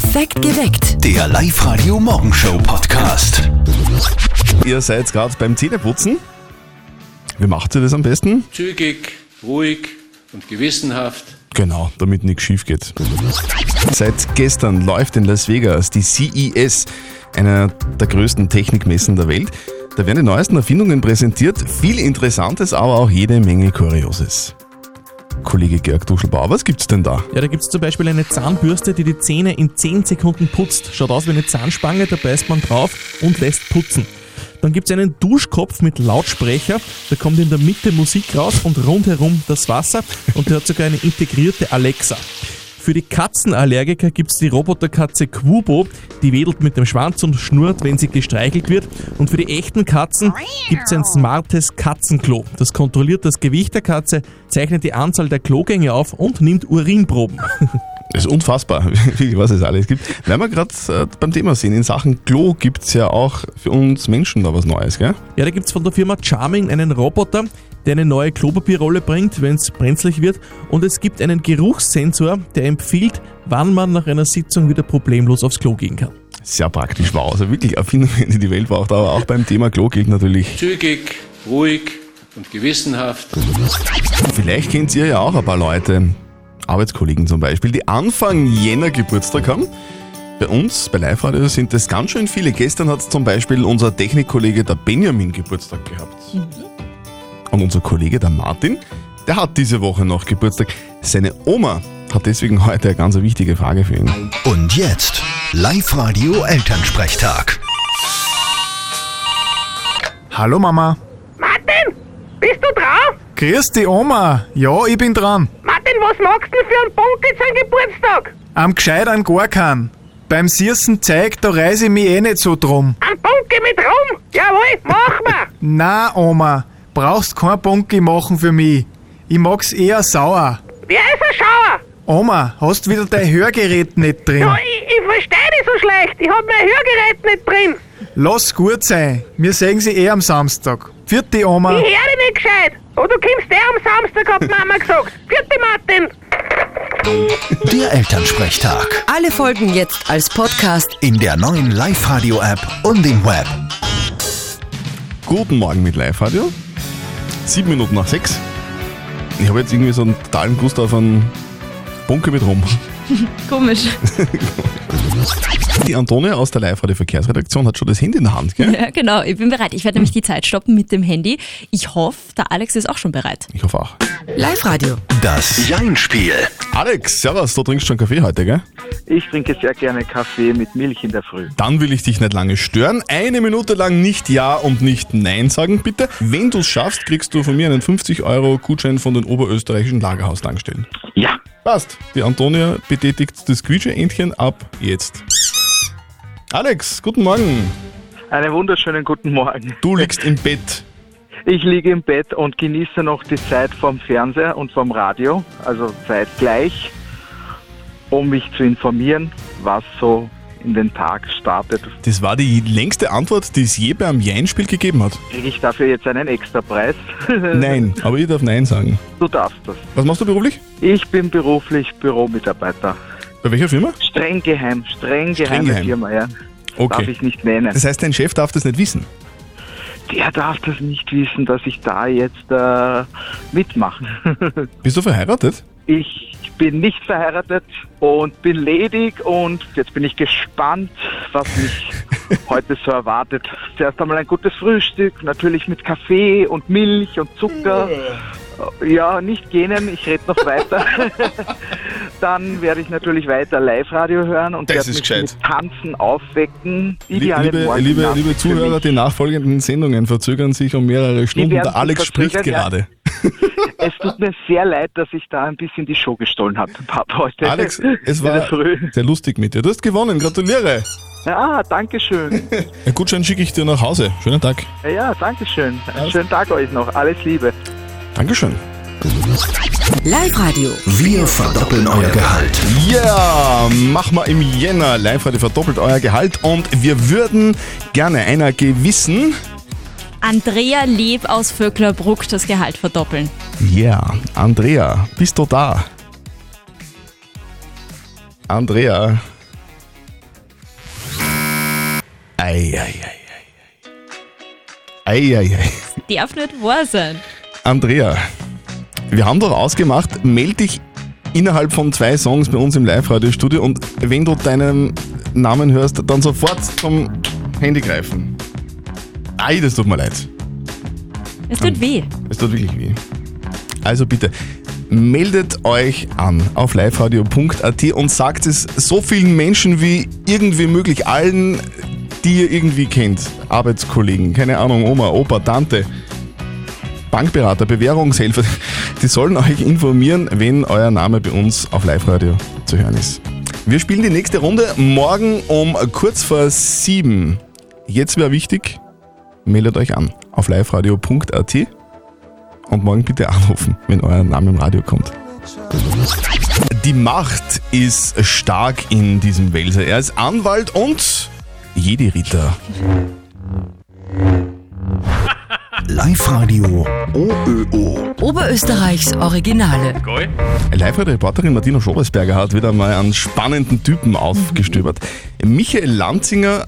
Perfekt geweckt. Der Live-Radio Morgenshow Podcast. Ihr seid gerade beim Zähneputzen. Wie macht ihr das am besten? Zügig, ruhig und gewissenhaft. Genau, damit nichts schief geht. Seit gestern läuft in Las Vegas die CES, einer der größten Technikmessen der Welt. Da werden die neuesten Erfindungen präsentiert, viel Interessantes, aber auch jede Menge Kurioses. Kollege Georg Duschelbauer, was gibt's denn da? Ja, da gibt es zum Beispiel eine Zahnbürste, die die Zähne in 10 Sekunden putzt. Schaut aus wie eine Zahnspange, da beißt man drauf und lässt putzen. Dann gibt es einen Duschkopf mit Lautsprecher, da kommt in der Mitte Musik raus und rundherum das Wasser und der hat sogar eine integrierte Alexa. Für die Katzenallergiker gibt es die Roboterkatze Quubo, die wedelt mit dem Schwanz und schnurrt, wenn sie gestreichelt wird. Und für die echten Katzen gibt es ein smartes Katzenklo. Das kontrolliert das Gewicht der Katze, zeichnet die Anzahl der Klogänge auf und nimmt Urinproben. Das ist unfassbar, wie- was es alles gibt. Weil wir gerade äh, beim Thema sind, in Sachen Klo gibt's ja auch für uns Menschen da was Neues, gell? Ja, da gibt's von der Firma Charming einen Roboter, der eine neue Klopapierrolle bringt, wenn es brenzlig wird. Und es gibt einen Geruchssensor, der empfiehlt, wann man nach einer Sitzung wieder problemlos aufs Klo gehen kann. Sehr praktisch, wow. Also wirklich Erfindungen, die die Welt braucht, aber auch beim Thema Klo gilt natürlich. Zügig, ruhig und gewissenhaft. Vielleicht kennt ihr ja auch ein paar Leute, Arbeitskollegen zum Beispiel, die Anfang Jänner Geburtstag haben. Bei uns, bei Live Radio, sind das ganz schön viele. Gestern hat zum Beispiel unser Technikkollege der Benjamin Geburtstag gehabt. Und unser Kollege der Martin, der hat diese Woche noch Geburtstag. Seine Oma hat deswegen heute eine ganz wichtige Frage für ihn. Und jetzt Live-Radio Elternsprechtag. Hallo Mama. Martin, bist du dran? Grüß die Oma. Ja, ich bin dran. Was magst du für einen Bunkel zum Geburtstag? Am gescheit an gar keinen. Beim Siersen Zeig, da reise ich mich eh nicht so drum. Ein Bunkel mit Rum? Jawohl, mach mal. Na, Oma, brauchst kein Bunky machen für mich. Ich mag's eher sauer. Wer ist ein Schauer? Oma, hast wieder dein Hörgerät nicht drin? Ja, ich, ich verstehe dich so schlecht. Ich hab mein Hörgerät nicht drin. Lass gut sein. Wir sehen sie eh am Samstag. Vierte Oma. Ich höre dich nicht gescheit. Oh, du kommst eh am Samstag, hat Mama gesagt. Vierte Martin. Der Elternsprechtag. Alle Folgen jetzt als Podcast. In der neuen Live-Radio-App und im Web. Guten Morgen mit Live Radio. Sieben Minuten nach sechs. Ich habe jetzt irgendwie so einen totalen Gust auf einen Bunker mit rum. Komisch. Die Antonia aus der Live Verkehrsredaktion hat schon das Handy in der Hand, gell? Ja, genau. Ich bin bereit. Ich werde nämlich die Zeit stoppen mit dem Handy. Ich hoffe, der Alex ist auch schon bereit. Ich hoffe auch. Live-Radio. Das Jein-Spiel. Alex, servus, du trinkst schon Kaffee heute, gell? Ich trinke sehr gerne Kaffee mit Milch in der Früh. Dann will ich dich nicht lange stören. Eine Minute lang nicht Ja und nicht Nein sagen, bitte. Wenn du es schaffst, kriegst du von mir einen 50 Euro Gutschein von den oberösterreichischen Lagerhaustankstellen. Ja, Passt. Die Antonia betätigt das Quietsche-Entchen ab jetzt. Alex, guten Morgen. einen wunderschönen guten Morgen. Du liegst im Bett. Ich liege im Bett und genieße noch die Zeit vom Fernseher und vom Radio, also zeitgleich, um mich zu informieren, was so in den Tag startet. Das war die längste Antwort, die es je beim Jein-Spiel gegeben hat. Kriege ich dafür jetzt einen Extrapreis? Nein, aber ich darf Nein sagen. Du darfst das. Was machst du beruflich? Ich bin beruflich Büromitarbeiter. Bei welcher Firma? Streng geheim, streng geheime geheim. Firma, ja. Darf Okay. ich nicht nennen. Das heißt, dein Chef darf das nicht wissen. Der darf das nicht wissen, dass ich da jetzt äh, mitmache. Bist du verheiratet? Ich bin nicht verheiratet und bin ledig und jetzt bin ich gespannt, was mich heute so erwartet. Zuerst einmal ein gutes Frühstück, natürlich mit Kaffee und Milch und Zucker. Ja, nicht gähnen, ich rede noch weiter. Dann werde ich natürlich weiter Live-Radio hören und Das werde mich gescheit. mit Tanzen aufwecken. Liebe, Ideale liebe, liebe, liebe Zuhörer, die nachfolgenden Sendungen verzögern sich um mehrere Stunden. Der Alex spricht ja. gerade. Es tut mir sehr leid, dass ich da ein bisschen die Show gestohlen habe, Papa, heute. Alex, es war sehr lustig mit dir. Du hast gewonnen, gratuliere. Ja, danke schön. Ein Gutschein schicke ich dir nach Hause. Schönen Tag. Ja, ja, danke schön. Einen schönen Tag euch noch. Alles Liebe. Dankeschön. Live-Radio. Wir verdoppeln euer Gehalt. Ja, mach mal im Jänner. Live heute verdoppelt euer Gehalt und wir würden gerne einer gewissen, Andrea Leb aus Vöcklerbruck das Gehalt verdoppeln. ja, Andrea, bist du da? Andrea, Ei, ei, ei, ei. Ei, ei, ei. Darf nicht wahr sein. Andrea, wir haben doch ausgemacht, melde dich innerhalb von zwei Songs bei uns im Live-Radio-Studio und wenn du deinen Namen hörst, dann sofort zum Handy greifen. Ei, das tut mir leid. Es tut weh. Es tut wirklich weh. Also bitte, meldet euch an auf liveradio.at und sagt es so vielen Menschen wie irgendwie möglich, allen, die ihr irgendwie kennt. Arbeitskollegen, keine Ahnung, Oma, Opa, Tante, Bankberater, Bewährungshelfer, die sollen euch informieren, wenn euer Name bei uns auf Live-Radio zu hören ist. Wir spielen die nächste Runde morgen um kurz vor sieben. Jetzt wäre wichtig, meldet euch an auf liveradio.at und morgen bitte anrufen, wenn euer Name im Radio kommt. Die Macht ist stark in diesem Welser. Er ist Anwalt und Jedi-Ritter. Live-Radio OÖO. Oberösterreichs Originale. Live-Reporterin Martina Schobersberger hat wieder mal einen spannenden Typen aufgestöbert. Michael Lanzinger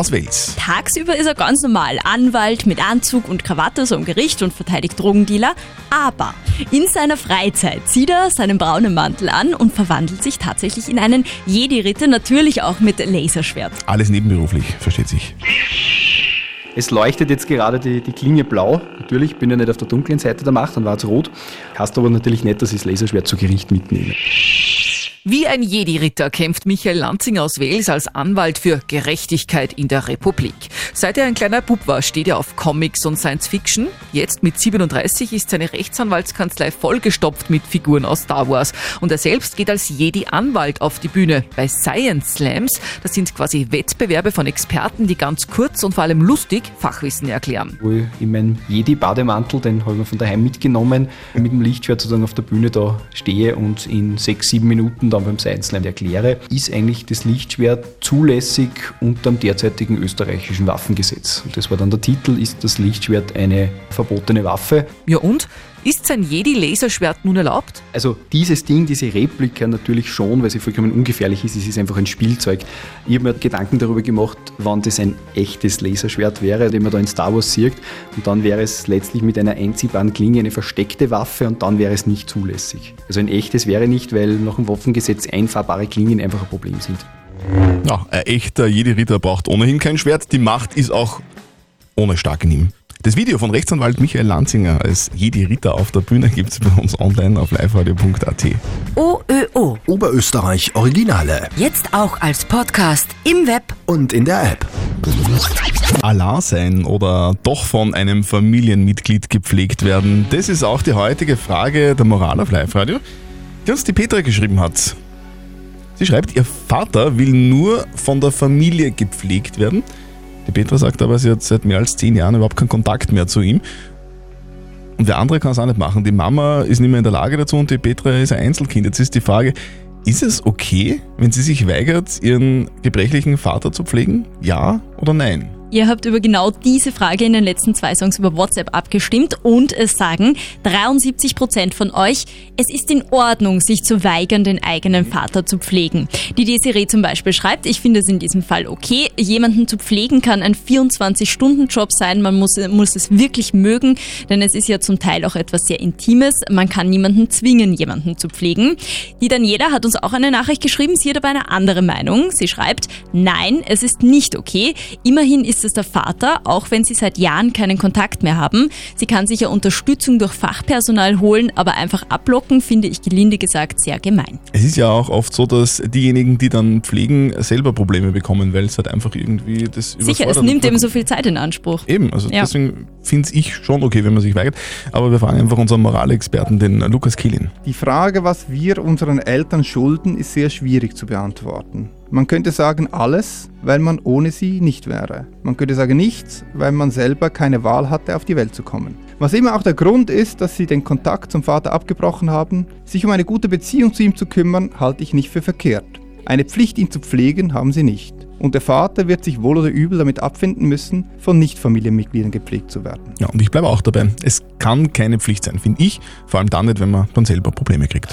aus Wels. Tagsüber ist er ganz normal Anwalt mit Anzug und Krawatte so im Gericht und verteidigt Drogendealer. Aber in seiner Freizeit zieht er seinen braunen Mantel an und verwandelt sich tatsächlich in einen Jedi-Ritter, natürlich auch mit Laserschwert. Alles nebenberuflich, versteht sich. Es leuchtet jetzt gerade die, die Klinge blau. Natürlich bin ich nicht auf der dunklen Seite der Macht, dann war es rot. Heißt aber natürlich nicht, dass ich das Laserschwert zu Gericht mitnehme. Wie ein Jedi-Ritter kämpft Michael Lanzinger aus Wales als Anwalt für Gerechtigkeit in der Republik. Seit er ein kleiner Bub war, steht er auf Comics und Science Fiction. Jetzt mit 37 ist seine Rechtsanwaltskanzlei vollgestopft mit Figuren aus Star Wars. Und er selbst geht als Jedi-Anwalt auf die Bühne bei Science Slams. Das sind quasi Wettbewerbe von Experten, die ganz kurz und vor allem lustig Fachwissen erklären. Wo ich in meinem Jedi-Bademantel, den habe ich mir von daheim mitgenommen, mit dem Lichtschwert sozusagen auf der Bühne da stehe und in sechs, sieben Minuten dann beim Slam erkläre, ist eigentlich das Lichtschwert zulässig unter dem derzeitigen österreichischen Waffengesetz. Und das war dann der Titel, ist das Lichtschwert eine verbotene Waffe? Ja und? Ist sein Jedi-Laserschwert nun erlaubt? Also dieses Ding, diese Replika natürlich schon, weil sie vollkommen ungefährlich ist. Es ist einfach ein Spielzeug. Ich habe mir Gedanken darüber gemacht, wann das ein echtes Laserschwert wäre, den man da in Star Wars sieht. Und dann wäre es letztlich mit einer einziehbaren Klinge eine versteckte Waffe und dann wäre es nicht zulässig. Also ein echtes wäre nicht, weil nach dem Waffengesetz einfahrbare Klingen einfach ein Problem sind. Ja, ein echter Jedi-Ritter braucht ohnehin kein Schwert. Die Macht ist auch ohne stark in ihm. Das Video von Rechtsanwalt Michael Lanzinger als Jedi-Ritter auf der Bühne gibt es bei uns online auf liveradio.at. OÖO. Oberösterreich Originale. Jetzt auch als Podcast im Web. Und in der App. Allah sein oder doch von einem Familienmitglied gepflegt werden? Das ist auch die heutige Frage der Moral auf Live-Radio, die uns die Petra geschrieben hat. Sie schreibt, ihr Vater will nur von der Familie gepflegt werden. Die Petra sagt aber, sie hat seit mehr als zehn Jahren überhaupt keinen Kontakt mehr zu ihm. Und der andere kann es auch nicht machen. Die Mama ist nicht mehr in der Lage dazu und die Petra ist ein Einzelkind. Jetzt ist die Frage, ist es okay, wenn sie sich weigert, ihren gebrechlichen Vater zu pflegen? Ja oder nein? Ihr habt über genau diese Frage in den letzten zwei Songs über WhatsApp abgestimmt und es sagen 73 Prozent von euch, es ist in Ordnung, sich zu weigern, den eigenen Vater zu pflegen. Die Desiree zum Beispiel schreibt, ich finde es in diesem Fall okay. Jemanden zu pflegen kann ein 24-Stunden-Job sein. Man muss, muss es wirklich mögen, denn es ist ja zum Teil auch etwas sehr Intimes. Man kann niemanden zwingen, jemanden zu pflegen. Die Daniela hat uns auch eine Nachricht geschrieben. Sie hat aber eine andere Meinung. Sie schreibt, nein, es ist nicht okay. Immerhin ist es der Vater, auch wenn sie seit Jahren keinen Kontakt mehr haben. Sie kann sich ja Unterstützung durch Fachpersonal holen, aber einfach ablocken, finde ich gelinde gesagt sehr gemein. Es ist ja auch oft so, dass diejenigen, die dann pflegen, selber Probleme bekommen, weil es halt einfach irgendwie das Sicher, es nimmt eben so viel Zeit in Anspruch. Eben, also Ja. deswegen finde ich schon okay, wenn man sich weigert. Aber wir fragen einfach unseren Moralexperten, den Lukas Kehlin. Die Frage, was wir unseren Eltern schulden, ist sehr schwierig zu beantworten. Man könnte sagen alles, weil man ohne sie nicht wäre. Man könnte sagen nichts, weil man selber keine Wahl hatte, auf die Welt zu kommen. Was immer auch der Grund ist, dass sie den Kontakt zum Vater abgebrochen haben, sich um eine gute Beziehung zu ihm zu kümmern, halte ich nicht für verkehrt. Eine Pflicht, ihn zu pflegen, haben sie nicht. Und der Vater wird sich wohl oder übel damit abfinden müssen, von Nicht-Familienmitgliedern gepflegt zu werden. Ja, und ich bleibe auch dabei. Es kann keine Pflicht sein, finde ich. Vor allem dann nicht, wenn man dann selber Probleme kriegt.